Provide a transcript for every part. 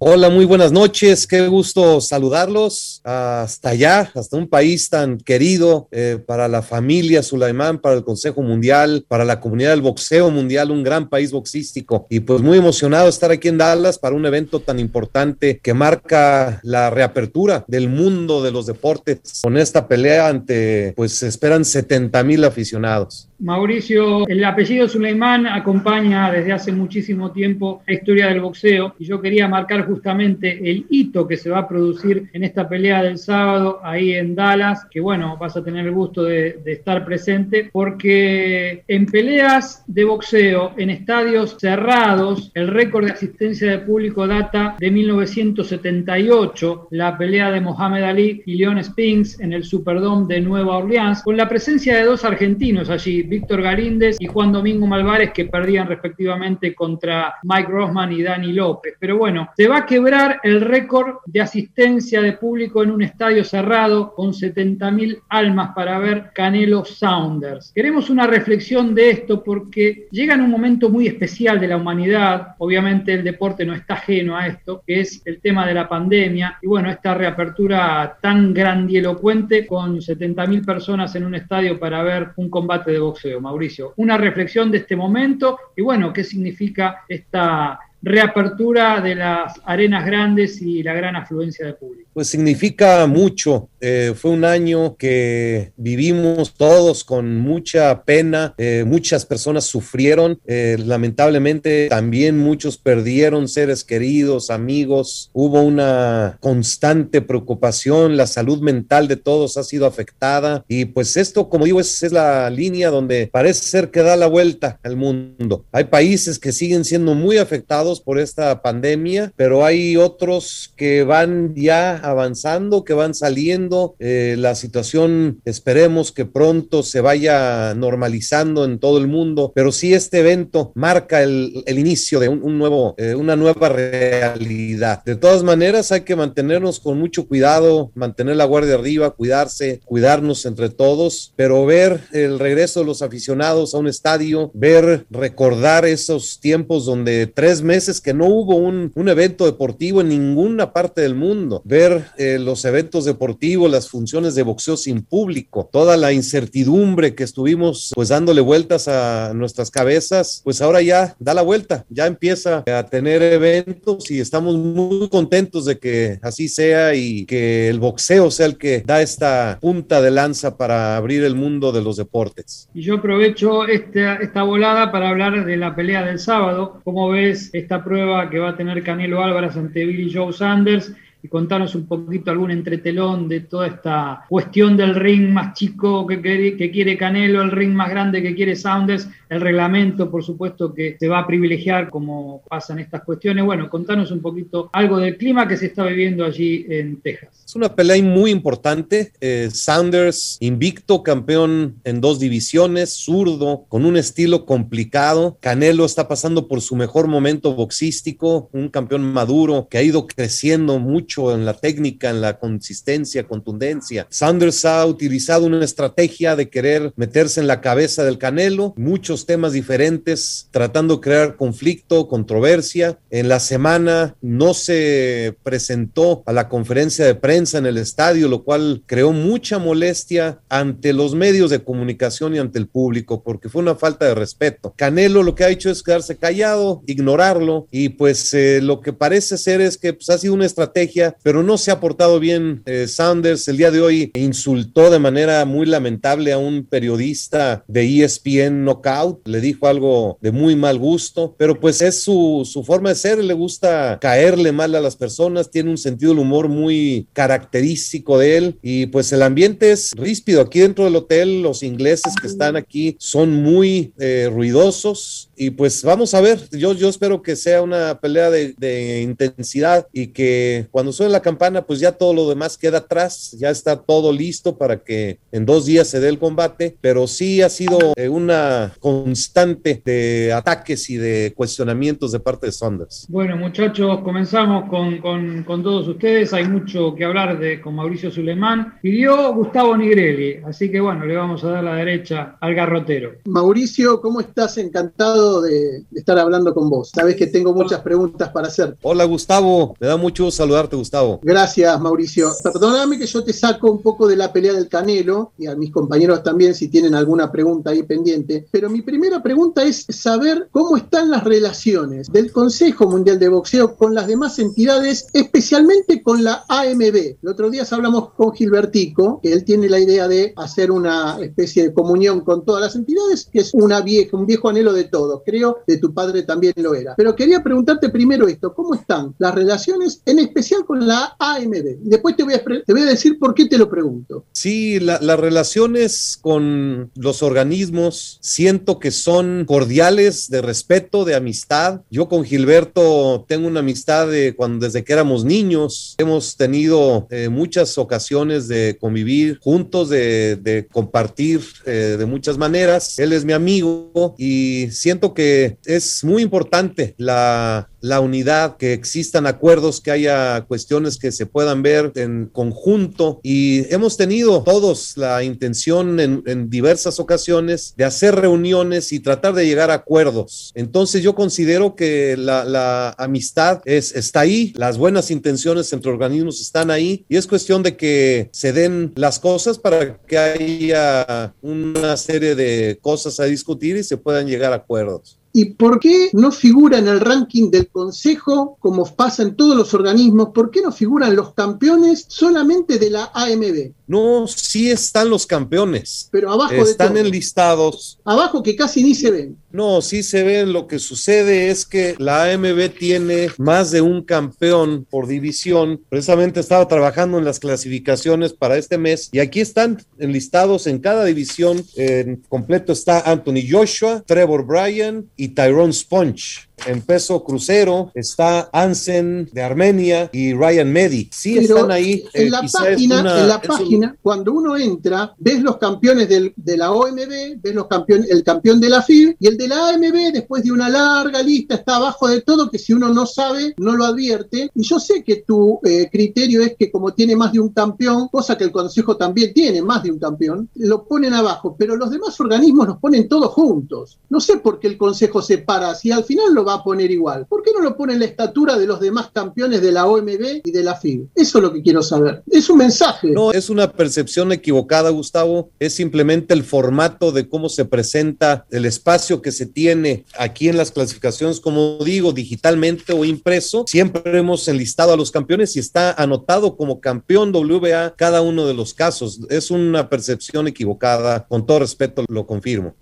Hola, muy buenas noches. Qué gusto saludarlos hasta allá, hasta un país tan querido eh, para la familia Sulaimán, para el Consejo Mundial, para la comunidad del boxeo mundial, un gran país boxístico. Y pues muy emocionado estar aquí en Dallas para un evento tan importante que marca la reapertura del mundo de los deportes con esta pelea ante, pues esperan 70 mil aficionados. Mauricio, el apellido Suleimán acompaña desde hace muchísimo tiempo la historia del boxeo y yo quería marcar justamente el hito que se va a producir en esta pelea del sábado ahí en Dallas, que bueno, vas a tener el gusto de, de estar presente, porque en peleas de boxeo en estadios cerrados, el récord de asistencia de público data de 1978, la pelea de Mohamed Ali y Leon Spinks en el Superdome de Nueva Orleans, con la presencia de dos argentinos allí, Víctor Galíndez y Juan Domingo Malvares, que perdían respectivamente contra Mike Rossman y Dani López. Pero bueno, se va a quebrar el récord de asistencia de público en un estadio cerrado con 70.000 almas para ver Canelo Saunders. Queremos una reflexión de esto porque llega en un momento muy especial de la humanidad. Obviamente el deporte no está ajeno a esto, que es el tema de la pandemia y bueno, esta reapertura tan grandielocuente con 70.000 personas en un estadio para ver un combate de boxeo. Mauricio. Una reflexión de este momento y bueno, qué significa esta reapertura de las arenas grandes y la gran afluencia de público. Pues significa mucho. Eh, fue un año que vivimos todos con mucha pena. Eh, muchas personas sufrieron. Eh, lamentablemente también muchos perdieron seres queridos, amigos. Hubo una constante preocupación. La salud mental de todos ha sido afectada. Y pues esto, como digo, es, es la línea donde parece ser que da la vuelta al mundo. Hay países que siguen siendo muy afectados por esta pandemia, pero hay otros que van ya avanzando, que van saliendo. Eh, la situación esperemos que pronto se vaya normalizando en todo el mundo, pero sí este evento marca el, inicio de un, nuevo, eh, una nueva realidad. De todas maneras hay que mantenernos con mucho cuidado, mantener la guardia arriba, cuidarse, cuidarnos entre todos, pero ver el regreso de los aficionados a un estadio, ver, recordar esos tiempos donde tres meses que no hubo un evento deportivo en ninguna parte del mundo, ver eh, los eventos deportivos, las funciones de boxeo sin público, toda la incertidumbre que estuvimos pues dándole vueltas a nuestras cabezas, pues ahora ya da la vuelta, ya empieza a tener eventos y estamos muy contentos de que así sea y que el boxeo sea el que da esta punta de lanza para abrir el mundo de los deportes. Y yo aprovecho esta, esta volada para hablar de la pelea del sábado. ¿Cómo ves esta prueba que va a tener Canelo Álvarez ante Billy Joe Sanders? Y contarnos un poquito algún entretelón de toda esta cuestión del ring más chico que, que, que, quiere Canelo, el ring más grande que quiere Saunders, el reglamento, por supuesto, que se va a privilegiar como pasan estas cuestiones. Bueno, contanos un poquito algo del clima que se está viviendo allí en Texas. Es una pelea muy importante. Eh, Saunders, invicto, campeón en dos divisiones, zurdo, con un estilo complicado. Canelo está pasando por su mejor momento boxístico, un campeón maduro que ha ido creciendo mucho en la técnica, en la consistencia, contundencia. Sanders ha utilizado una estrategia de querer meterse en la cabeza del Canelo, muchos temas diferentes, tratando de crear conflicto, controversia. En la semana no se presentó a la conferencia de prensa en el estadio, lo cual creó mucha molestia ante los medios de comunicación y ante el público, porque fue una falta de respeto. Canelo lo que ha hecho es quedarse callado, ignorarlo, y pues eh, lo que parece ser es que pues, ha sido una estrategia pero no se ha portado bien eh, Sanders. El día de hoy insultó de manera muy lamentable a un periodista de ESPN Knockout, le dijo algo de muy mal gusto, pero pues es su, su forma de ser, le gusta caerle mal a las personas, tiene un sentido del humor muy característico de él. Y pues el ambiente es ríspido. Aquí dentro del hotel los ingleses que están aquí son muy eh, ruidosos. Y pues vamos a ver, yo, yo espero que sea una pelea de, de intensidad y que cuando cuando suena la campana, pues ya todo lo demás queda atrás, ya está todo listo para que en dos días se dé el combate, pero sí ha sido eh, una constante de ataques y de cuestionamientos de parte de Saunders. Bueno, muchachos, comenzamos con, con, con todos ustedes. Hay mucho que hablar de con Mauricio Sulemán. Pidió Gustavo Nigrelli, así que bueno, le vamos a dar la derecha al garrotero. Mauricio, ¿cómo estás? Encantado de, de estar hablando con vos. Sabes que tengo muchas preguntas para hacer. Hola Gustavo, me da mucho saludarte Gustavo. Gracias Mauricio. Perdóname que yo te saco un poco de la pelea del Canelo y a mis compañeros también si tienen alguna pregunta ahí pendiente, pero mi primera pregunta es saber cómo están las relaciones del Consejo Mundial de Boxeo con las demás entidades, especialmente con la AMB. El otro día hablamos con Gilbertico, que él tiene la idea de hacer una especie de comunión con todas las entidades, que es una vieja, un viejo anhelo de todos. Creo de tu padre también lo era. Pero quería preguntarte primero esto, ¿cómo están las relaciones, en especial con la AMB? Después te voy a, te voy a decir por qué te lo pregunto. Sí, la, las relaciones con los organismos siento que son cordiales, de respeto, de amistad. Yo con Gilberto tengo una amistad de cuando desde que éramos niños. Hemos tenido eh, muchas ocasiones de convivir juntos, de, de compartir eh, de muchas maneras. Él es mi amigo y siento que es muy importante la la unidad, que existan acuerdos, que haya cuestiones que se puedan ver en conjunto. Y hemos tenido todos la intención en, diversas ocasiones de hacer reuniones y tratar de llegar a acuerdos. Entonces yo considero que la, la amistad es, está ahí, las buenas intenciones entre organismos están ahí y es cuestión de que se den las cosas para que haya una serie de cosas a discutir y se puedan llegar a acuerdos. ¿Y por qué no figura en el ranking del Consejo, como pasa en todos los organismos, por qué no figuran los campeones solamente de la AMB? No, sí están los campeones. Pero abajo están de enlistados. Abajo que casi ni se ven. No, sí se ven. Lo que sucede es que la AMB tiene más de un campeón por división. Precisamente estaba trabajando en las clasificaciones para este mes y aquí están enlistados en cada división. En completo está Anthony Joshua, Trevor Bryan y Tyrone Sponge. En peso crucero está Ansen de Armenia y Ryan Medi. Sí Pero están ahí. En eh, la página, una- en la un- página cuando uno entra, ves los campeones del- de la OMB, ves los campeones, el campeón de la FIB y el de la AMB, después de una larga lista, está abajo de todo, que si uno no sabe, no lo advierte. Y yo sé que tu eh, criterio es que como tiene más de un campeón, cosa que el Consejo también tiene más de un campeón, lo ponen abajo, pero los demás organismos los ponen todos juntos. No sé por qué el Consejo separa, si al final lo va a poner igual. ¿Por qué no lo pone en la estatura de los demás campeones de la OMB y de la FIB? Eso es lo que quiero saber. Es un mensaje. No, es una percepción equivocada, Gustavo. Es simplemente el formato de cómo se presenta el espacio que se tiene aquí en las clasificaciones, como digo, digitalmente o impreso. Siempre hemos enlistado a los campeones y está anotado como campeón WBA cada uno de los casos. Es una percepción equivocada. Con todo respeto, lo confirmo.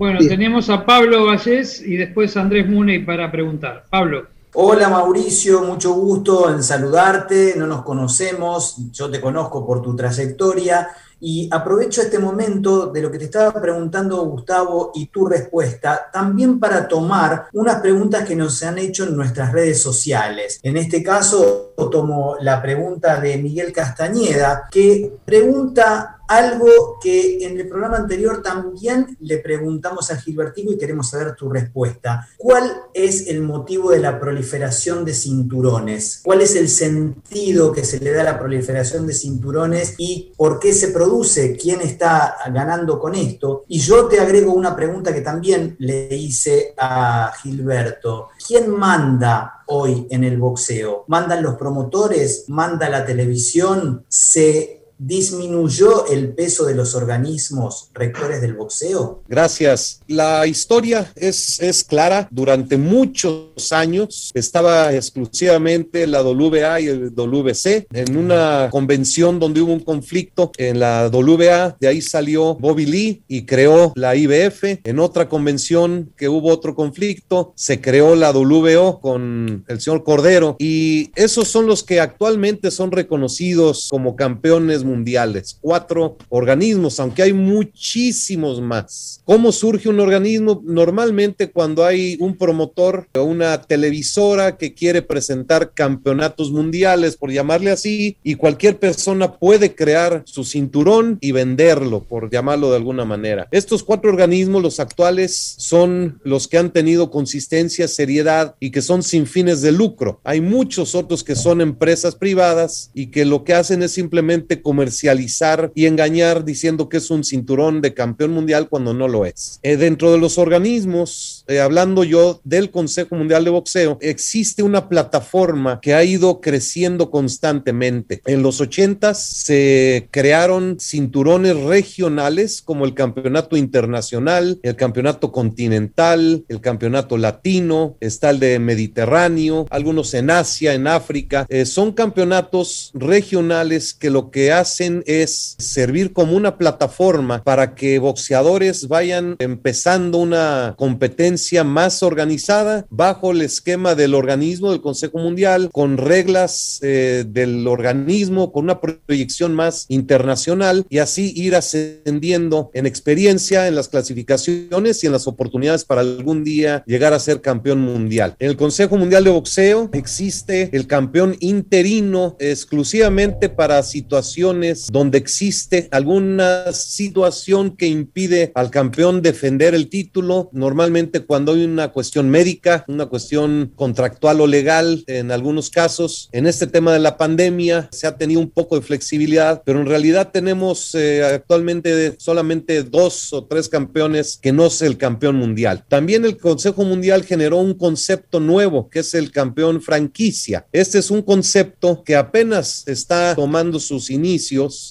Bueno, Bien. tenemos a Pablo Vallés y después a Andrés Muney para preguntar. Pablo. Hola Mauricio, mucho gusto en saludarte, no nos conocemos, yo te conozco por tu trayectoria y aprovecho este momento de lo que te estaba preguntando Gustavo y tu respuesta también para tomar unas preguntas que nos han hecho en nuestras redes sociales. En este caso tomo la pregunta de Miguel Castañeda que pregunta algo que en el programa anterior también le preguntamos a Gilbertico y queremos saber tu respuesta. ¿Cuál es el motivo de la proliferación de cinturones? ¿Cuál es el sentido que se le da a la proliferación de cinturones y por qué se produce? ¿Quién está ganando con esto? Y yo te agrego una pregunta que también le hice a Gilberto. ¿Quién manda hoy en el boxeo? ¿Mandan los promotores? ¿Manda la televisión? ¿Se disminuyó el peso de los organismos rectores del boxeo? Gracias. La historia es, es clara. Durante muchos años estaba exclusivamente la WBA y el WC en una convención donde hubo un conflicto en la WBA. De ahí salió Bobby Lee y creó la IBF. En otra convención que hubo otro conflicto, se creó la WBO con el señor Cordero. Y esos son los que actualmente son reconocidos como campeones mundiales, cuatro organismos, aunque hay muchísimos más. ¿Cómo surge un organismo? Normalmente cuando hay un promotor o una televisora que quiere presentar campeonatos mundiales, por llamarle así, y cualquier persona puede crear su cinturón y venderlo, por llamarlo de alguna manera. Estos cuatro organismos, los actuales, son los que han tenido consistencia, seriedad y que son sin fines de lucro. Hay muchos otros que son empresas privadas y que lo que hacen es simplemente comercializar y engañar diciendo que es un cinturón de campeón mundial cuando no lo es. Eh, dentro de los organismos, eh, hablando yo del Consejo Mundial de Boxeo, existe una plataforma que ha ido creciendo constantemente. En los 80 se crearon cinturones regionales como el Campeonato Internacional, el Campeonato Continental, el Campeonato Latino, está el de Mediterráneo, algunos en Asia, en África. Eh, son campeonatos regionales que lo que hacen es servir como una plataforma para que boxeadores vayan empezando una competencia más organizada bajo el esquema del organismo del Consejo Mundial, con reglas eh, del organismo, con una proyección más internacional y así ir ascendiendo en experiencia, en las clasificaciones y en las oportunidades para algún día llegar a ser campeón mundial. En el Consejo Mundial de Boxeo existe el campeón interino exclusivamente para situaciones donde existe alguna situación que impide al campeón defender el título, normalmente cuando hay una cuestión médica, una cuestión contractual o legal en algunos casos. En este tema de la pandemia se ha tenido un poco de flexibilidad, pero en realidad tenemos eh, actualmente solamente dos o tres campeones que no es el campeón mundial. También el Consejo Mundial generó un concepto nuevo que es el campeón franquicia. Este es un concepto que apenas está tomando sus inicios,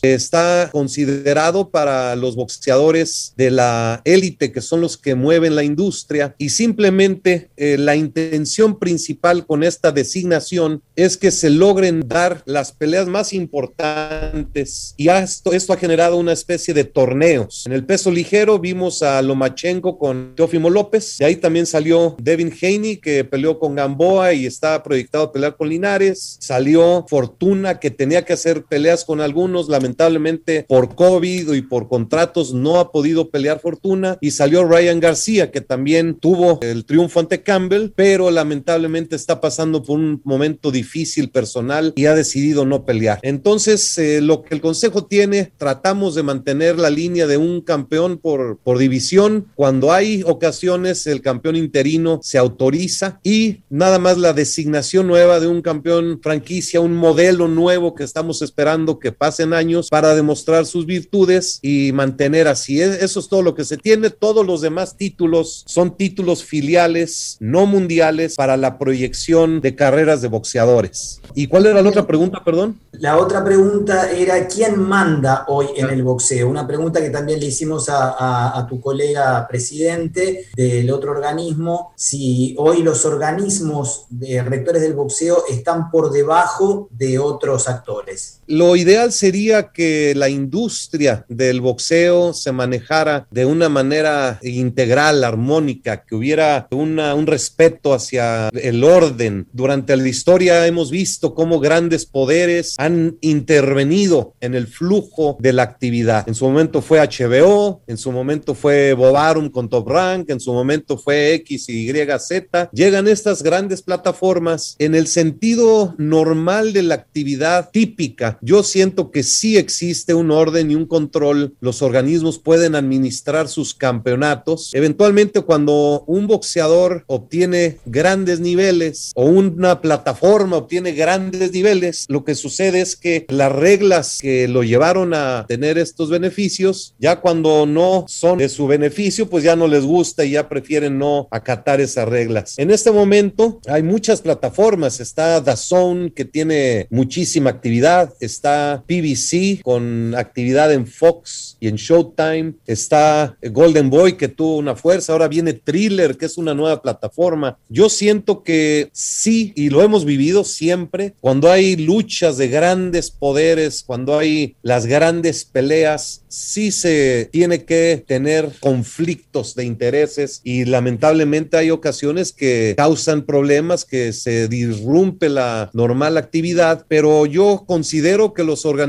está considerado para los boxeadores de la élite que son los que mueven la industria. Y simplemente eh, la intención principal con esta designación es que se logren dar las peleas más importantes. Y esto, esto ha generado una especie de torneos. En el peso ligero vimos a Lomachenko con Teófimo López, de ahí también salió Devin Haney que peleó con Gamboa y está proyectado a pelear con Linares, salió Fortuna que tenía que hacer peleas con algunos, lamentablemente por COVID y por contratos no ha podido pelear Fortuna y salió Ryan García que también tuvo el triunfo ante Campbell, pero lamentablemente está pasando por un momento difícil personal y ha decidido no pelear. Entonces, eh, lo que el Consejo tiene, tratamos de mantener la línea de un campeón por, por división. Cuando hay ocasiones, el campeón interino se autoriza y nada más la designación nueva de un campeón franquicia, un modelo nuevo que estamos esperando que pasen años para demostrar sus virtudes y mantener así. Eso es todo lo que se tiene. Todos los demás títulos son títulos filiales, no mundiales, para la proyección de carreras de boxeadores. ¿Y cuál era la otra pregunta, perdón? La otra pregunta era, ¿quién manda hoy en el boxeo? Una pregunta que también le hicimos a, tu colega presidente del otro organismo, si hoy los organismos de rectores del boxeo están por debajo de otros actores. Lo ideal sería que la industria del boxeo se manejara de una manera integral, armónica, que hubiera una, un respeto hacia el orden. Durante la historia hemos visto cómo grandes poderes han intervenido en el flujo de la actividad. En su momento fue HBO, en su momento fue Bobarum con Top Rank, en su momento fue X y Z. Llegan estas grandes plataformas en el sentido normal de la actividad típica. Yo siento que sí existe un orden y un control. Los organismos pueden administrar sus campeonatos. Eventualmente cuando un boxeador obtiene grandes niveles o una plataforma obtiene grandes niveles, lo que sucede es que las reglas que lo llevaron a tener estos beneficios, ya cuando no son de su beneficio, pues ya no les gusta y ya prefieren no acatar esas reglas. En este momento hay muchas plataformas, está DAZN que tiene muchísima actividad, está PBC con actividad en Fox y en Showtime, está Golden Boy que tuvo una fuerza, ahora viene Thriller que es una nueva plataforma. Yo siento que sí, y lo hemos vivido siempre, cuando hay luchas de gran grandes poderes, cuando hay las grandes peleas, sí se tiene que tener conflictos de intereses y lamentablemente hay ocasiones que causan problemas, que se disrumpe la normal actividad, pero yo considero que los organismos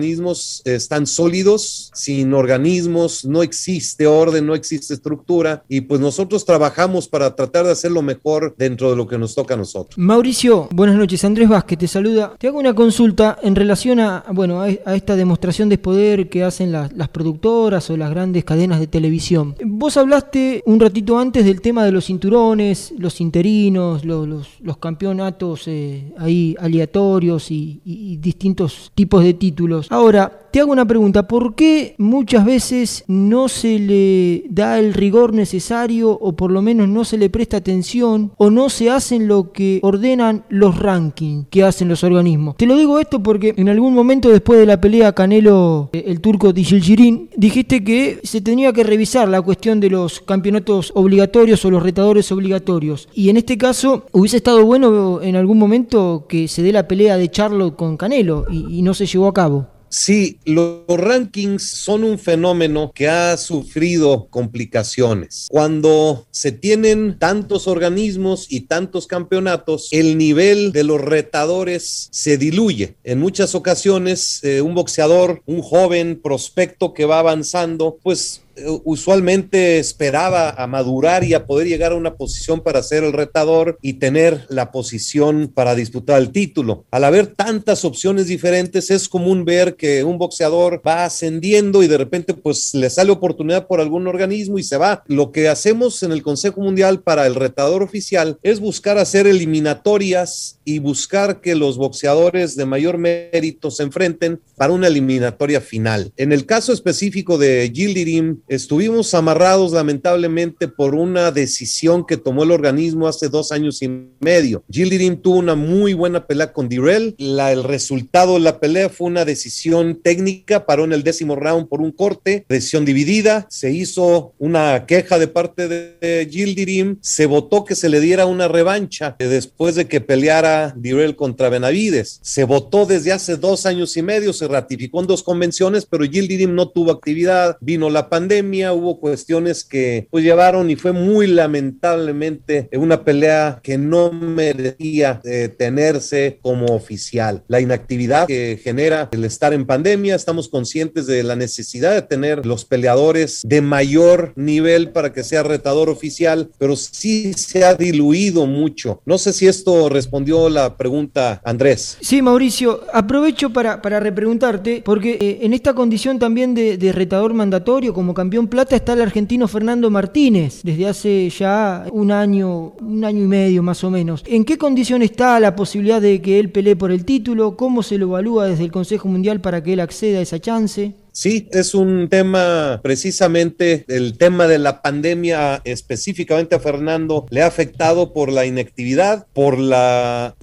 están sólidos, sin organismos no existe orden, no existe estructura y pues nosotros trabajamos para tratar de hacerlo mejor dentro de lo que nos toca a nosotros. Mauricio, buenas noches. Andrés Vázquez te saluda. Te hago una consulta en relación a, bueno, a, esta demostración de poder que hacen las, productoras o las grandes cadenas de televisión. Vos hablaste un ratito antes del tema de los cinturones, los interinos, los, los, campeonatos eh, ahí aleatorios y, y distintos tipos de títulos. Ahora, te hago una pregunta, ¿por qué muchas veces no se le da el rigor necesario o por lo menos no se le presta atención o no se hacen lo que ordenan los rankings que hacen los organismos? Te lo digo esto porque en algún momento después de la pelea Canelo, eh, el turco Dishiljirin, dijiste que se tenía que revisar la cuestión de los campeonatos obligatorios o los retadores obligatorios. Y en este caso hubiese estado bueno en algún momento que se dé la pelea de Charlo con Canelo y no se llevó a cabo. Sí, los rankings son un fenómeno que ha sufrido complicaciones. Cuando se tienen tantos organismos y tantos campeonatos, el nivel de los retadores se diluye. En muchas ocasiones, eh, un boxeador, un joven prospecto que va avanzando, pues usualmente esperaba a madurar y a poder llegar a una posición para ser el retador y tener la posición para disputar el título. Al haber tantas opciones diferentes, es común ver que un boxeador va ascendiendo y de repente pues le sale oportunidad por algún organismo y se va. Lo que hacemos en el Consejo Mundial para el retador oficial es buscar hacer eliminatorias y buscar que los boxeadores de mayor mérito se enfrenten para una eliminatoria final. En el caso específico de Gildirim, estuvimos amarrados lamentablemente por una decisión que tomó el organismo hace dos años y medio. Gildirim tuvo una muy buena pelea con Direll. La, el resultado de la pelea fue una decisión técnica, paró en el décimo round por un corte, decisión dividida. Se hizo una queja de parte de Gildirim, se votó que se le diera una revancha después de que peleara Direl contra Benavides. Se votó desde hace dos años y medio, se ratificó en dos convenciones, pero Gildirim no tuvo actividad, vino la pandemia, hubo cuestiones que pues llevaron y fue muy lamentablemente una pelea que no merecía eh, tenerse como oficial. La inactividad que genera el estar en pandemia, estamos conscientes de la necesidad de tener los peleadores de mayor nivel para que sea retador oficial, pero sí se ha diluido mucho. No sé si esto respondió la pregunta, Andrés. Sí, Mauricio, aprovecho para, para repreguntarte, porque eh, en esta condición también de, retador mandatorio como campeón plata está el argentino Fernando Martínez, desde hace ya un año, un año y medio más o menos. ¿En qué condición está la posibilidad de que él pelee por el título? ¿Cómo se lo evalúa desde el Consejo Mundial para que él acceda a esa chance? Sí, es un tema precisamente, el tema de la pandemia específicamente a Fernando le ha afectado por la inactividad, por la,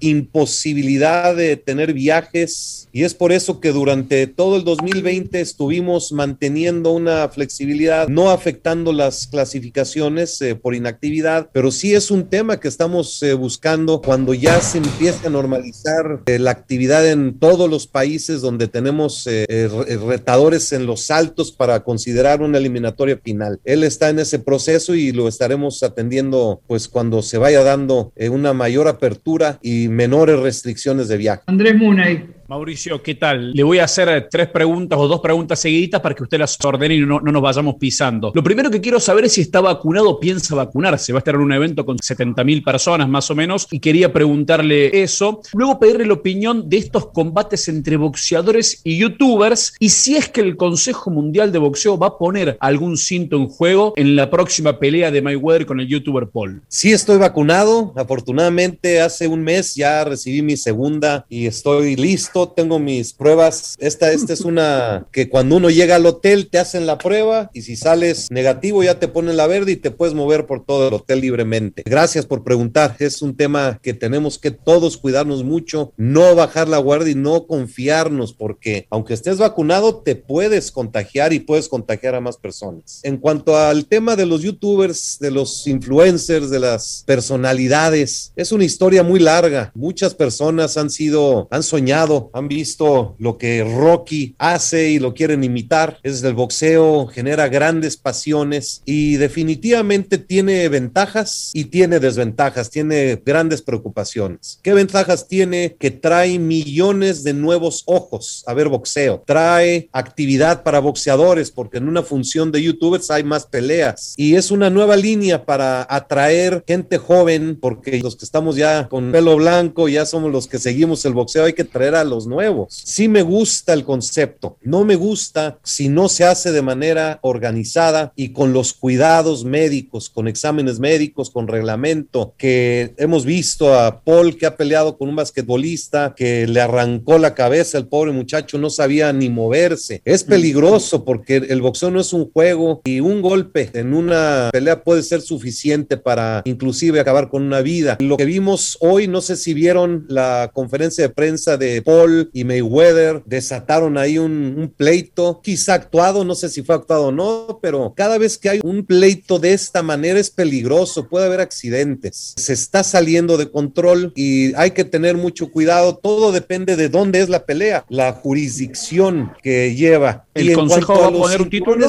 imposibilidad de tener viajes y es por eso que durante todo el 2020 estuvimos manteniendo una flexibilidad, no afectando las clasificaciones eh, por inactividad, pero sí es un tema que estamos eh, buscando cuando ya se empiece a normalizar eh, la actividad en todos los países donde tenemos retadores en los saltos para considerar una eliminatoria final. Él está en ese proceso y lo estaremos atendiendo pues cuando se vaya dando una mayor apertura y menores restricciones de viaje. Andrés Munay. Mauricio, ¿qué tal? Le voy a hacer eh, tres preguntas o dos preguntas seguiditas para que usted las ordene y no, nos vayamos pisando. Lo primero que quiero saber es si está vacunado o piensa vacunarse. Va a estar en un evento con 70 mil personas más o menos y quería preguntarle eso. Luego pedirle la opinión de estos combates entre boxeadores y youtubers y si es que el Consejo Mundial de Boxeo va a poner algún cinto en juego en la próxima pelea de Mayweather con el youtuber Paul. Sí, estoy vacunado. Afortunadamente, hace un mes ya recibí mi segunda y estoy listo tengo mis pruebas. Esta, esta es una que cuando uno llega al hotel te hacen la prueba y si sales negativo ya te ponen la verde y te puedes mover por todo el hotel libremente. Gracias por preguntar. Es un tema que tenemos que todos cuidarnos mucho, no bajar la guardia y no confiarnos porque aunque estés vacunado te puedes contagiar y puedes contagiar a más personas. En cuanto al tema de los youtubers, de los influencers, de las personalidades, es una historia muy larga. Muchas personas han sido, han soñado han visto lo que Rocky hace y lo quieren imitar. Es el boxeo, genera grandes pasiones y definitivamente tiene ventajas y tiene desventajas, tiene grandes preocupaciones. ¿Qué ventajas tiene? Que trae millones de nuevos ojos a ver boxeo, trae actividad para boxeadores porque en una función de youtubers hay más peleas y es una nueva línea para atraer gente joven porque los que estamos ya con pelo blanco ya somos los que seguimos el boxeo, hay que traer a los nuevos. Sí me gusta el concepto, no me gusta si no se hace de manera organizada y con los cuidados médicos, con exámenes médicos, con reglamento, que hemos visto a Paul que ha peleado con un basquetbolista que le arrancó la cabeza, el pobre muchacho no sabía ni moverse. Es peligroso porque el boxeo no es un juego y un golpe en una pelea puede ser suficiente para inclusive acabar con una vida. Lo que vimos hoy, no sé si vieron la conferencia de prensa de Paul y Mayweather, desataron ahí un, un pleito, quizá actuado, no sé si fue actuado o no, pero cada vez que hay un pleito de esta manera es peligroso, puede haber accidentes. Se está saliendo de control y hay que tener mucho cuidado. Todo depende de dónde es la pelea, la jurisdicción que lleva. ¿El consejo va a poner un título?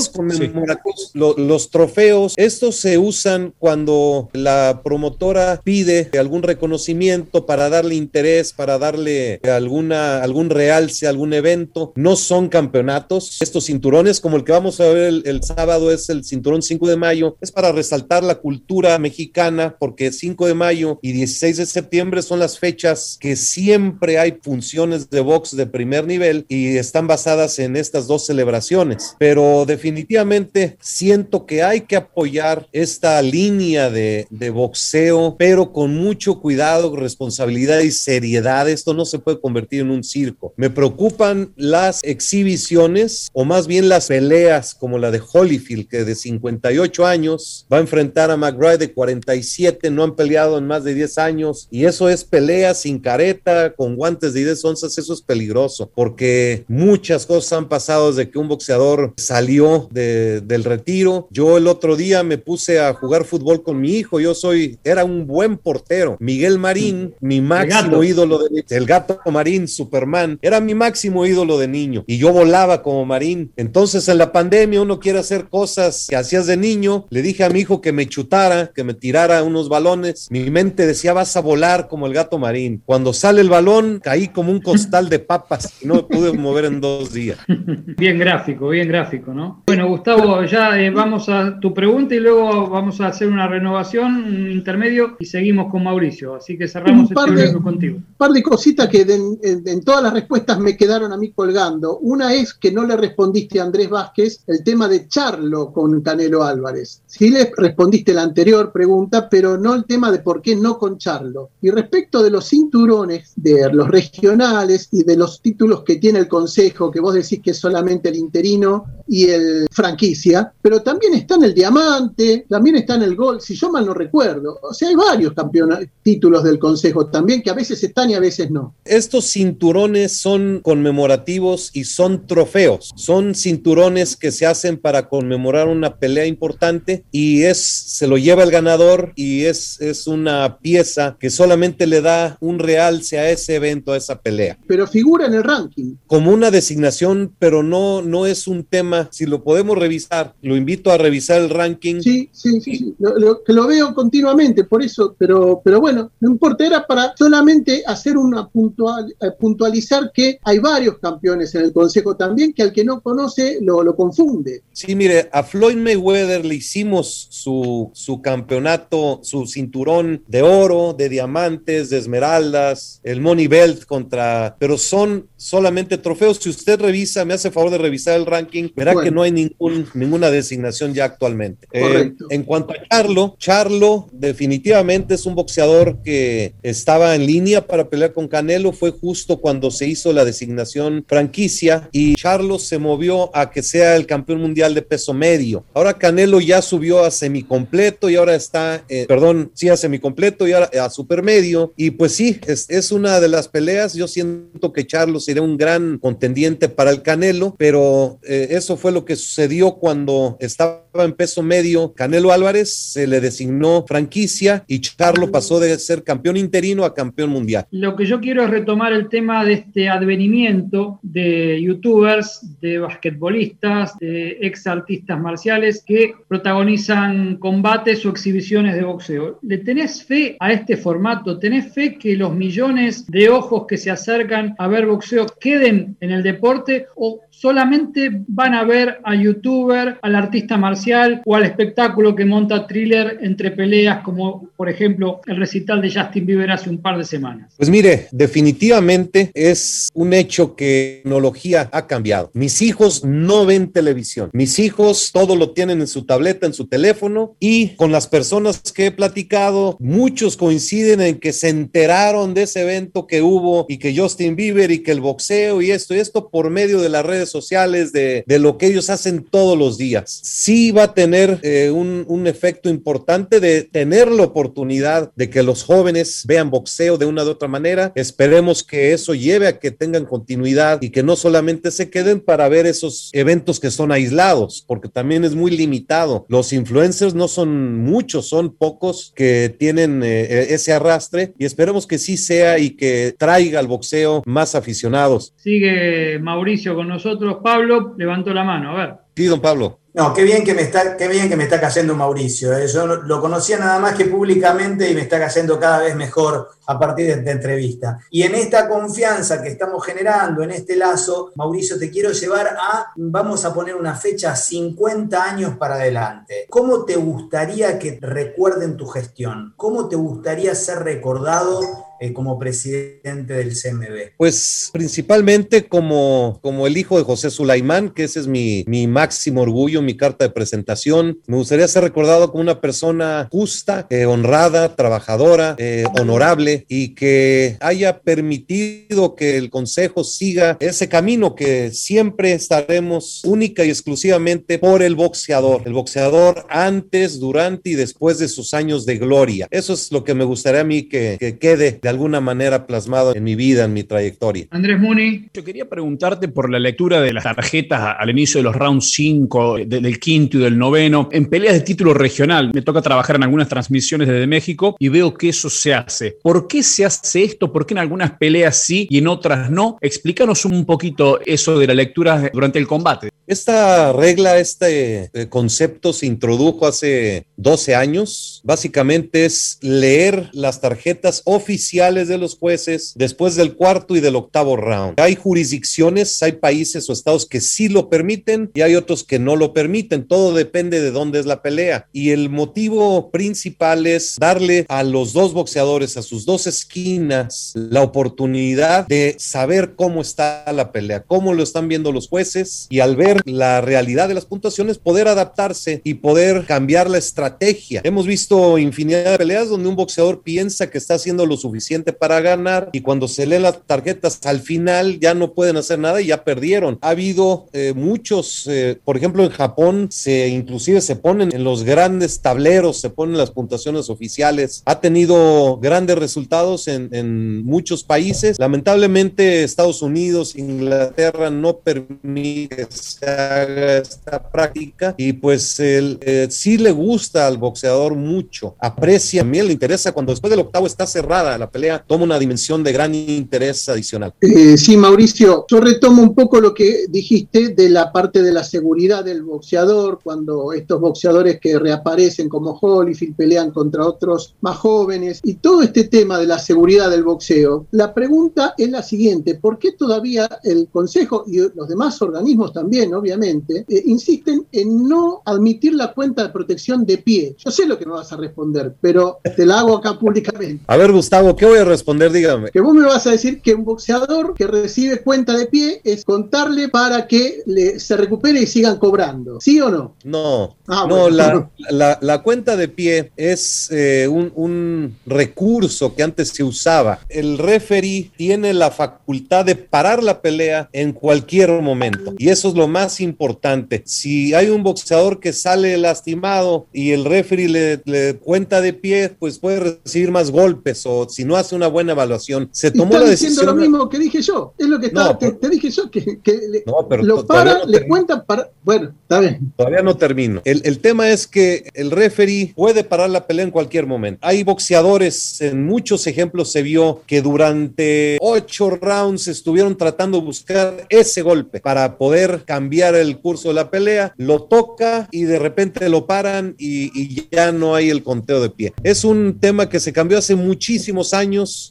Lo, los trofeos, estos se usan cuando la promotora pide algún reconocimiento para darle interés, para darle alguna, algún realce, algún evento. No son campeonatos. Estos cinturones, como el que vamos a ver el, el sábado, es el cinturón 5 de mayo, es para resaltar la cultura mexicana, porque 5 de mayo y 16 de septiembre son las fechas que siempre hay funciones de box de primer nivel y están basadas en estas dos celebraciones. Pero definitivamente siento que hay que apoyar esta línea de, de boxeo, pero con mucho cuidado, responsabilidad y seriedad. Esto no se puede convertir en un circo. Me preocupan las exhibiciones o más bien las peleas como la de Holyfield, que de 58 años va a enfrentar a McBride de 47, no han peleado en más de 10 años y eso es pelea sin careta, con guantes de 10 onzas, eso es peligroso porque muchas cosas han pasado desde que un boxeador salió de, del retiro. Yo el otro día me puse a jugar fútbol con mi hijo, yo soy, era un buen portero. Miguel Marín, mi máximo ídolo de el gato Marín, Superman, era mi máximo ídolo de niño y yo volaba como Marín. Entonces en la pandemia uno quiere hacer cosas que hacías de niño. Le dije a mi hijo que me chutara, que me tirara unos balones. Mi mente decía vas a volar como el gato Marín. Cuando sale el balón caí como un costal de papas y no me pude mover en dos días. Bien gráfico, bien gráfico, ¿no? Bueno, Gustavo, ya eh, vamos a tu pregunta y luego vamos a hacer una renovación, un intermedio y seguimos con Mauricio. Así que cerramos este de, bloque contigo. Un par de cositas que de, en, en, todas las respuestas me quedaron a mí colgando. Una es que no le respondiste a Andrés Vázquez el tema de Charlo con Canelo Álvarez. Sí le respondiste la anterior pregunta, pero no el tema de por qué no con Charlo. Y respecto de los cinturones, de los regionales y de los títulos que tiene el Consejo, que vos decís que es solamente el interino y el franquicia, pero también está en el diamante, también está en el gol, si yo mal no recuerdo. O sea, hay varios campeonatos, títulos del Consejo también que a veces están y a veces no. Estos cinturones son conmemorativos y son trofeos. Son cinturones que se hacen para conmemorar una pelea importante y es se lo lleva el ganador y es, es una pieza que solamente le da un realce a ese evento, a esa pelea. Pero figura en el ranking. Como una designación, pero no, no es un tema, si lo podemos revisar, lo invito a revisar el ranking. Sí, sí, sí, sí. Lo, lo, que lo veo continuamente, por eso, pero, pero bueno, no importa, era para solamente hacer una puntual, eh, puntualizar que hay varios campeones en el Consejo también, que al que no conoce lo, lo confunde. Sí, mire, a Floyd Mayweather le hicimos su, su campeonato, su cinturón de oro, de diamantes, de esmeraldas, el Money Belt contra, pero son solamente trofeos. Si usted revisa, me hace favor de revisar el ranking, verá bueno. que no hay ningún, ninguna designación ya actualmente. Eh, en cuanto a Charlo, Charlo definitivamente es un boxeador que estaba en línea para pelear con Canelo, fue justo cuando se hizo la designación franquicia y Charlo se movió a que sea el campeón mundial de peso medio. Ahora Canelo ya subió a semicompleto y ahora está, eh, perdón, sí a semicompleto y ahora a supermedio y pues sí, es, es una de las peleas, yo siento que Charlo se sería un gran contendiente para el Canelo, pero eh, eso fue lo que sucedió cuando estaba en peso medio Canelo Álvarez, se le designó franquicia y Charlo pasó de ser campeón interino a campeón mundial. Lo que yo quiero es retomar el tema de este advenimiento de youtubers, de basquetbolistas, de ex artistas marciales que protagonizan combates o exhibiciones de boxeo. ¿Le tenés fe a este formato? ¿Tenés fe que los millones de ojos que se acercan a ver boxeo queden en el deporte o solamente van a ver al youtuber, al artista marcial o al espectáculo que monta thriller entre peleas como por ejemplo el recital de Justin Bieber hace un par de semanas? Pues mire, definitivamente es un hecho que la tecnología ha cambiado. Mis hijos no ven televisión. Mis hijos todo lo tienen en su tableta, en su teléfono y con las personas que he platicado, muchos coinciden en que se enteraron de ese evento que hubo y que Justin Bieber y que el boxeo y esto y esto por medio de las redes sociales, de, de lo que ellos hacen todos los días. Sí va a tener eh, un, un efecto importante de tener la oportunidad de que los jóvenes vean boxeo de una u otra manera. Esperemos que eso lleve a que tengan continuidad y que no solamente se queden para ver esos eventos que son aislados, porque también es muy limitado. Los influencers no son muchos, son pocos que tienen eh, ese arrastre y esperemos que sí sea y que traiga al boxeo más aficionados. Sigue Mauricio con nosotros. Pablo levantó la mano, a ver. Sí, don Pablo. No, qué bien que me está, qué bien que me está cayendo Mauricio. ¿eh? Yo lo conocía nada más que públicamente y me está cayendo cada vez mejor a partir de esta entrevista. Y en esta confianza que estamos generando, en este lazo, Mauricio, te quiero llevar a, vamos a poner una fecha, 50 años para adelante. ¿Cómo te gustaría que recuerden tu gestión? ¿Cómo te gustaría ser recordado eh, como presidente del CMB? Pues principalmente como, como el hijo de José Sulaimán, que ese es mi, mi máximo orgullo, mi carta de presentación. Me gustaría ser recordado como una persona justa, eh, honrada, trabajadora, eh, honorable y que haya permitido que el Consejo siga ese camino que siempre estaremos única y exclusivamente por el boxeador. El boxeador antes, durante y después de sus años de gloria. Eso es lo que me gustaría a mí que, que quede de alguna manera plasmado en mi vida, en mi trayectoria. Andrés Muni. Yo quería preguntarte por la lectura de las tarjetas al inicio de los rounds 5, del quinto y del noveno, en peleas de título regional. Me toca trabajar en algunas transmisiones desde México y veo que eso se hace. ¿Por qué se hace esto? ¿Por qué en algunas peleas sí y en otras no? Explícanos un poquito eso de la lectura durante el combate. Esta regla, este eh, concepto se introdujo hace 12 años. Básicamente es leer las tarjetas oficiales de los jueces después del cuarto y del octavo round. Hay jurisdicciones, hay países o estados que sí lo permiten y hay otros que no lo permiten. Todo depende de dónde es la pelea. Y el motivo principal es darle a los dos boxeadores, a sus dos esquinas, la oportunidad de saber cómo está la pelea, cómo lo están viendo los jueces y al ver la realidad de las puntuaciones, poder adaptarse y poder cambiar la estrategia. Hemos visto infinidad de peleas donde un boxeador piensa que está haciendo lo suficiente para ganar y cuando se leen las tarjetas al final ya no pueden hacer nada y ya perdieron. Ha habido eh, muchos, eh, por ejemplo en Japón se inclusive se ponen en los grandes tableros, se ponen las puntuaciones oficiales. Ha tenido grandes resultados en, en muchos países. Lamentablemente Estados Unidos, Inglaterra no permite haga esta práctica y pues él eh, sí le gusta al boxeador mucho, aprecia, también le interesa cuando después del octavo está cerrada la pelea, toma una dimensión de gran interés adicional. Eh, sí, Mauricio, yo retomo un poco lo que dijiste de la parte de la seguridad del boxeador, cuando estos boxeadores que reaparecen como Holyfield pelean contra otros más jóvenes y todo este tema de la seguridad del boxeo, la pregunta es la siguiente, ¿por qué todavía el Consejo y los demás organismos también, obviamente, eh, insisten en no admitir la cuenta de protección de pie. Yo sé lo que me vas a responder, pero te la hago acá públicamente. A ver, Gustavo, ¿qué voy a responder? Dígame. Que vos me vas a decir que un boxeador que recibe cuenta de pie es contarle para que le, se recupere y sigan cobrando. ¿Sí o no? No, ah, no, bueno. la, la, la, cuenta de pie es eh, un, un recurso que antes se usaba. El referee tiene la facultad de parar la pelea en cualquier momento y eso es lo más importante. Si hay un boxeador que sale lastimado y el referee le, le, cuenta de pie, pues puede recibir más golpes o si no no hace una buena evaluación. Se tomó Está la diciendo decisión. lo mismo que dije yo. Es lo que estaba, No, te, te dije yo, que, que No, pero lo para, no le cuentan para. Bueno, está bien. Todavía no termino. El, el tema es que el referee puede parar la pelea en cualquier momento. Hay boxeadores, en muchos ejemplos se vio que durante ocho rounds estuvieron tratando de buscar ese golpe para poder cambiar el curso de la pelea. Lo toca y de repente lo paran y, y ya no hay el conteo de pie. Es un tema que se cambió hace muchísimos años.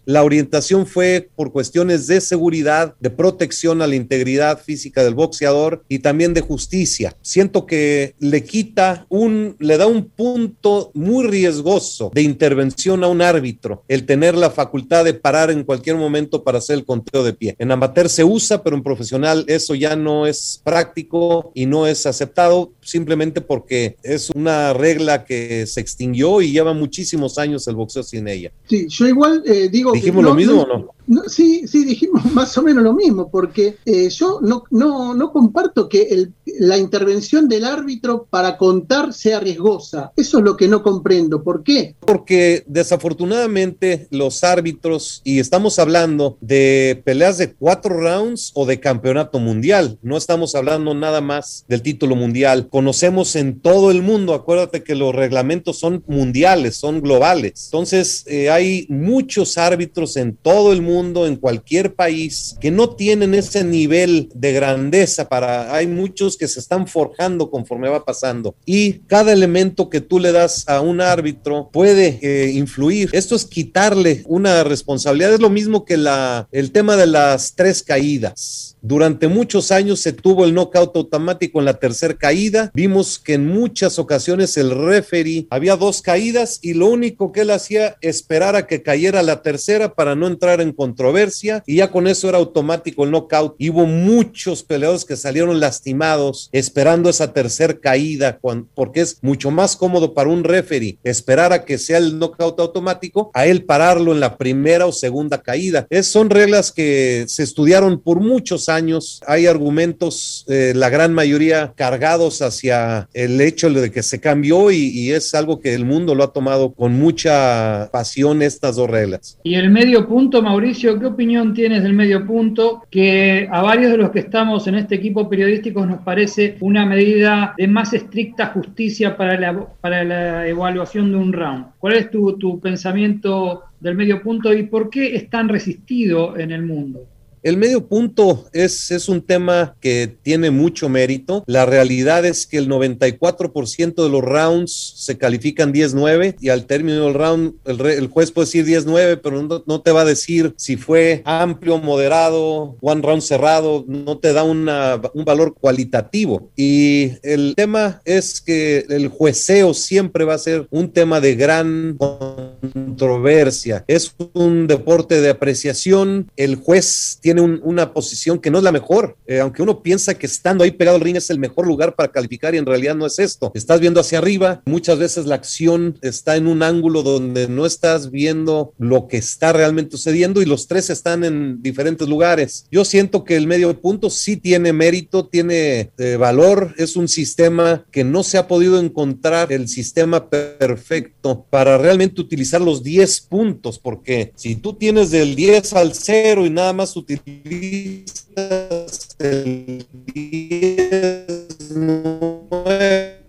La orientación fue por cuestiones de seguridad, de protección a la integridad física del boxeador y también de justicia. Siento que le quita un, le da un punto muy riesgoso de intervención a un árbitro, el tener la facultad de parar en cualquier momento para hacer el conteo de pie. En amateur se usa, pero en profesional eso ya no es práctico y no es aceptado simplemente porque es una regla que se extinguió y lleva muchísimos años el boxeo sin ella. Sí, yo igual eh, digo. que ¿Dijimos lo mismo o no? No, sí, sí, dijimos más o menos lo mismo, porque eh, yo no, no, no comparto que el- la intervención del árbitro para contar sea riesgosa. Eso es lo que no comprendo. ¿Por qué? Porque desafortunadamente los árbitros, y estamos hablando de peleas de cuatro rounds o de campeonato mundial, no estamos hablando nada más del título mundial. Conocemos en todo el mundo, acuérdate que los reglamentos son mundiales, son globales. Entonces eh, hay muchos árbitros en todo el mundo, en cualquier país, que no tienen ese nivel de grandeza para, hay muchos que se están forjando conforme va pasando. Y cada elemento que tú le das a un árbitro puede eh, influir. Esto es quitarle una responsabilidad. Es lo mismo que la, el tema de las tres caídas. Durante muchos años se tuvo el knockout automático en la tercera caída. Vimos que en muchas ocasiones el referee había dos caídas y lo único que él hacía esperar a que cayera la tercera para no entrar en controversia y ya con eso era automático el knockout. Y hubo muchos peleadores que salieron lastimados esperando esa tercera caída porque es mucho más cómodo para un referee esperar a que sea el knockout automático a él pararlo en la primera o segunda caída. Es, son reglas que se estudiaron por muchos años. Hay argumentos, eh, la gran mayoría cargados hacia el hecho de que se cambió y es algo que el mundo lo ha tomado con mucha pasión estas dos reglas. Y el medio punto, Mauricio, ¿qué opinión tienes del medio punto? Que a varios de los que estamos en este equipo periodístico nos parece una medida de más estricta justicia para la, para la evaluación de un round. ¿Cuál es tu, tu pensamiento del medio punto y por qué es tan resistido en el mundo? El medio punto es, es un tema que tiene mucho mérito. La realidad es que el 94% de los rounds se califican 10-9 y al término del round el, re- el juez puede decir 10-9, pero no, no te va a decir si fue amplio, moderado, one round cerrado, no te da una- un valor cualitativo. Y el tema es que el jueceo siempre va a ser un tema de gran controversia. Es un deporte de apreciación. El juez tiene un- una posición que no es la mejor, Eh, aunque uno piensa que estando ahí pegado al ring es el mejor lugar para calificar y en realidad no es esto. Estás viendo hacia arriba, muchas veces la acción está en un ángulo donde no estás viendo lo que está realmente sucediendo y los tres están en diferentes lugares. Yo siento que el medio punto sí tiene mérito, tiene eh, valor, es un sistema que no se ha podido encontrar el sistema perfecto para realmente utilizar los 10 puntos, porque si tú tienes del 10 al 0 y nada más utilizas el 10, nueve,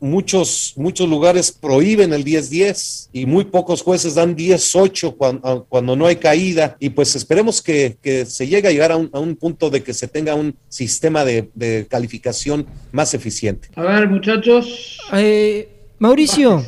muchos, muchos lugares prohíben el 10-10 y muy pocos jueces dan 10-8 cuando, cuando no hay caída y pues esperemos que, que se llegue a llegar a un, a un punto de que se tenga un sistema de, de calificación más eficiente. A ver, muchachos. Eh, Mauricio,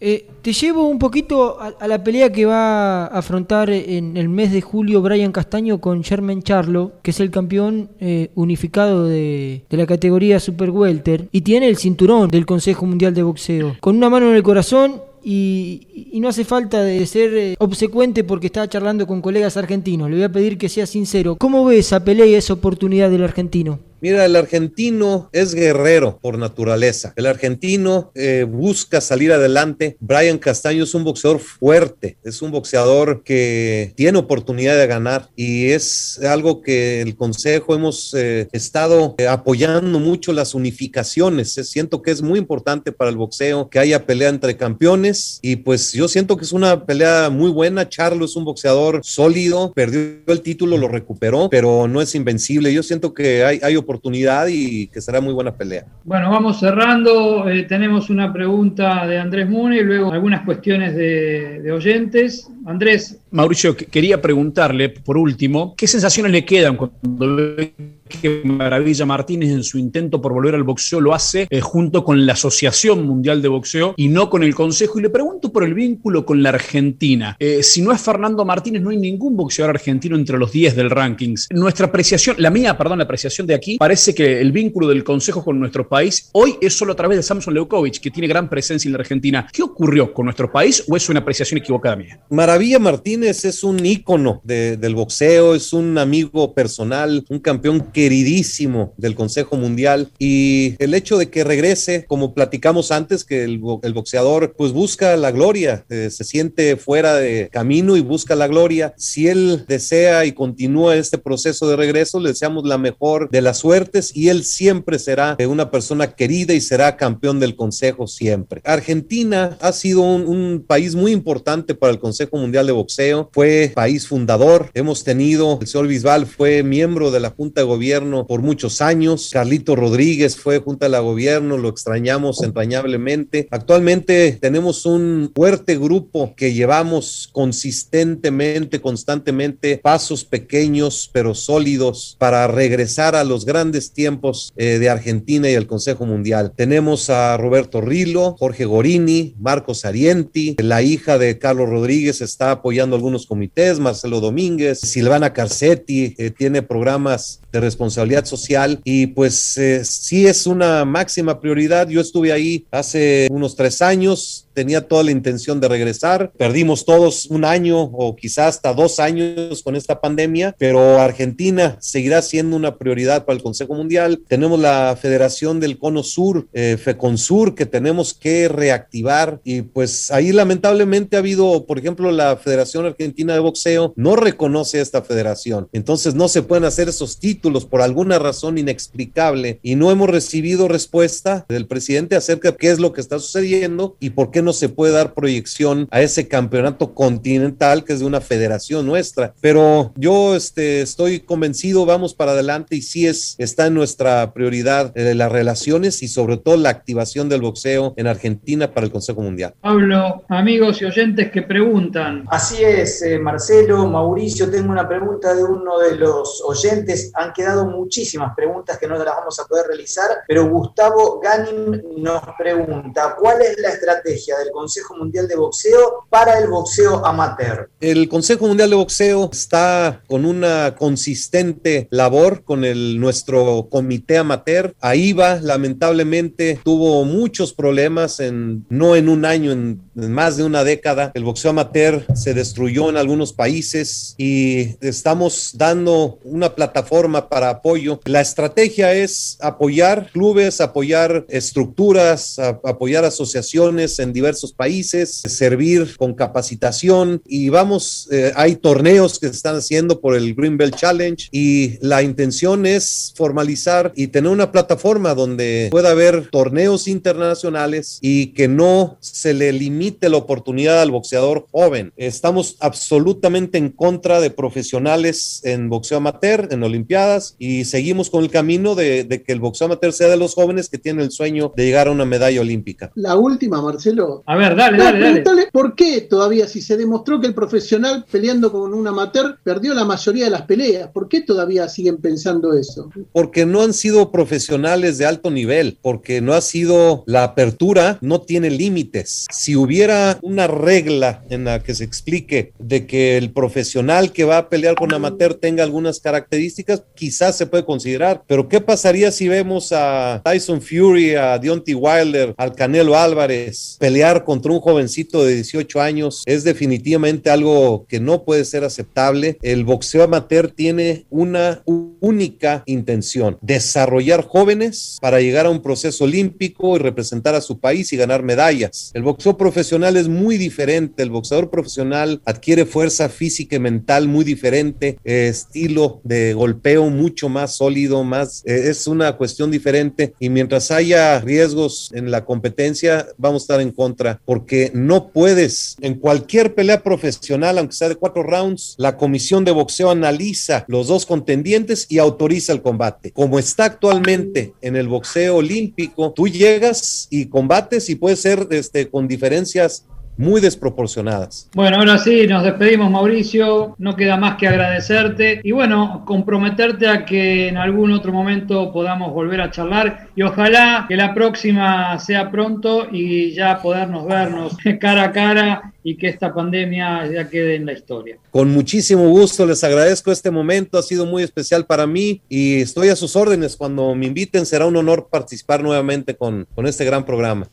eh, te llevo un poquito a, la pelea que va a afrontar en el mes de julio Brian Castaño con Sherman Charlo, que es el campeón eh, unificado de, de la categoría Super Welter y tiene el cinturón del Consejo Mundial de Boxeo. Con una mano en el corazón y, y no hace falta de ser eh, obsecuente porque estaba charlando con colegas argentinos. Le voy a pedir que sea sincero. ¿Cómo ve esa pelea y esa oportunidad del argentino? Mira, el argentino es guerrero por naturaleza. El argentino eh, busca salir adelante. Brian Castaño es un boxeador fuerte, es un boxeador que tiene oportunidad de ganar y es algo que el Consejo hemos eh, estado eh, apoyando mucho las unificaciones. siento que es muy importante para el boxeo que haya pelea entre campeones y pues yo siento que es una pelea muy buena. Charlo es un boxeador sólido, perdió el título, lo recuperó, pero no es invencible. Yo siento que hay, hay oportunidad y que será muy buena pelea. Bueno, vamos cerrando. Eh, tenemos una pregunta de Andrés Mune y luego algunas cuestiones de, de oyentes. Andrés. Mauricio, quería preguntarle, por último, ¿qué sensaciones le quedan cuando ve que Maravilla Martínez en su intento por volver al boxeo lo hace eh, junto con la Asociación Mundial de Boxeo y no con el Consejo. Y le pregunto por el vínculo con la Argentina. Eh, si no es Fernando Martínez, no hay ningún boxeador argentino entre los 10 del rankings. Nuestra apreciación, la mía, perdón, la apreciación de aquí, parece que el vínculo del Consejo con nuestro país hoy es solo a través de Samson Leukovic, que tiene gran presencia en la Argentina. ¿Qué ocurrió con nuestro país o es una apreciación equivocada mía? Maravilla Martínez es un ícono del boxeo, es un amigo personal, un campeón queridísimo del Consejo Mundial y el hecho de que regrese, como platicamos antes, que el, boxeador pues busca la gloria, eh, se siente fuera de camino y busca la gloria. Si él desea y continúa este proceso de regreso, le deseamos la mejor de las suertes y él siempre será una persona querida y será campeón del Consejo siempre. Argentina ha sido un país muy importante para el Consejo Mundial de Boxeo, fue país fundador, hemos tenido, el señor Bisbal fue miembro de la Junta de Gobierno por muchos años. Carlito Rodríguez fue junta de la gobierno, lo extrañamos entrañablemente. Actualmente tenemos un fuerte grupo que llevamos consistentemente, constantemente, pasos pequeños pero sólidos para regresar a los grandes tiempos eh, de Argentina y el Consejo Mundial. Tenemos a Roberto Rilo, Jorge Gorini, Marcos Arienti, la hija de Carlos Rodríguez está apoyando algunos comités, Marcelo Domínguez, Silvana Carcetti eh, tiene programas de responsabilidad social y pues eh, sí es una máxima prioridad. Yo estuve ahí hace unos tres años, tenía toda la intención de regresar. Perdimos todos un año o quizás hasta dos años con esta pandemia, pero Argentina seguirá siendo una prioridad para el Consejo Mundial. Tenemos la Federación del Cono Sur, eh, FECONSUR, que tenemos que reactivar y pues ahí lamentablemente ha habido, por ejemplo, la Federación Argentina de Boxeo no reconoce esta federación. Entonces no se pueden hacer esos títulos por alguna razón inexplicable y no hemos recibido respuesta del presidente acerca de qué es lo que está sucediendo y por qué no se puede dar proyección a ese campeonato continental que es de una federación nuestra. Pero yo este, estoy convencido, vamos para adelante y sí es, está en nuestra prioridad de las relaciones y sobre todo la activación del boxeo en Argentina para el Consejo Mundial. Pablo, amigos y oyentes que preguntan. Así es, eh, Marcelo, Mauricio, tengo una pregunta de uno de los oyentes. Han quedado muchísimas preguntas que no las vamos a poder realizar, pero Gustavo Ganim nos pregunta, ¿cuál es la estrategia del Consejo Mundial de Boxeo para el boxeo amateur. El Consejo Mundial de Boxeo está con una consistente labor con el, nuestro comité amateur. Ahí va, lamentablemente, tuvo muchos problemas, en, no en un año, en, en más de una década. El boxeo amateur se destruyó en algunos países y estamos dando una plataforma para apoyo. La estrategia es apoyar clubes, apoyar estructuras, apoyar asociaciones en diversos países, servir con capacitación y vamos, eh, hay torneos que se están haciendo por el Green Belt Challenge y la intención es formalizar y tener una plataforma donde pueda haber torneos internacionales y que no se le limite la oportunidad al boxeador joven. Estamos absolutamente en contra de profesionales en boxeo amateur, en Olimpiadas y seguimos con el camino de, de que el boxeo amateur sea de los jóvenes que tienen el sueño de llegar a una medalla olímpica. La última, Marcelo, a ver, dale, dale, dale. ¿Por qué todavía, si se demostró que el profesional peleando con un amateur perdió la mayoría de las peleas, ¿por qué todavía siguen pensando eso? Porque no han sido profesionales de alto nivel, porque no ha sido la apertura, no tiene límites. Si hubiera una regla en la que se explique que, de que el profesional que va a pelear con amateur tenga algunas características, quizás se puede considerar, pero ¿qué pasaría si vemos a Tyson Fury, a Deontay Wilder, al Canelo Álvarez pelear contra un jovencito de 18 años? Es definitivamente algo que no puede ser aceptable. El boxeo amateur tiene una única intención, desarrollar jóvenes para llegar a un proceso olímpico y representar a su país y ganar medallas. El boxeo profesional es muy diferente, el boxeador profesional adquiere fuerza física y mental muy diferente, eh, estilo de golpeo mucho más sólido, más eh, es una cuestión diferente y mientras haya riesgos en la competencia vamos a estar en contra porque no puedes en cualquier pelea profesional, aunque sea de cuatro rounds, la comisión de boxeo analiza los dos contendientes y autoriza el combate. Como está actualmente en el boxeo olímpico, tú llegas y combates y puede ser este, con diferencias muy desproporcionadas. Bueno, ahora sí, nos despedimos Mauricio, no queda más que agradecerte y bueno, comprometerte a que en algún otro momento podamos volver a charlar y ojalá que la próxima sea pronto y ya podernos vernos cara a cara y que esta pandemia ya quede en la historia. Con muchísimo gusto, les agradezco este momento, ha sido muy especial para mí y estoy a sus órdenes. Cuando me inviten será un honor participar nuevamente con, con este gran programa.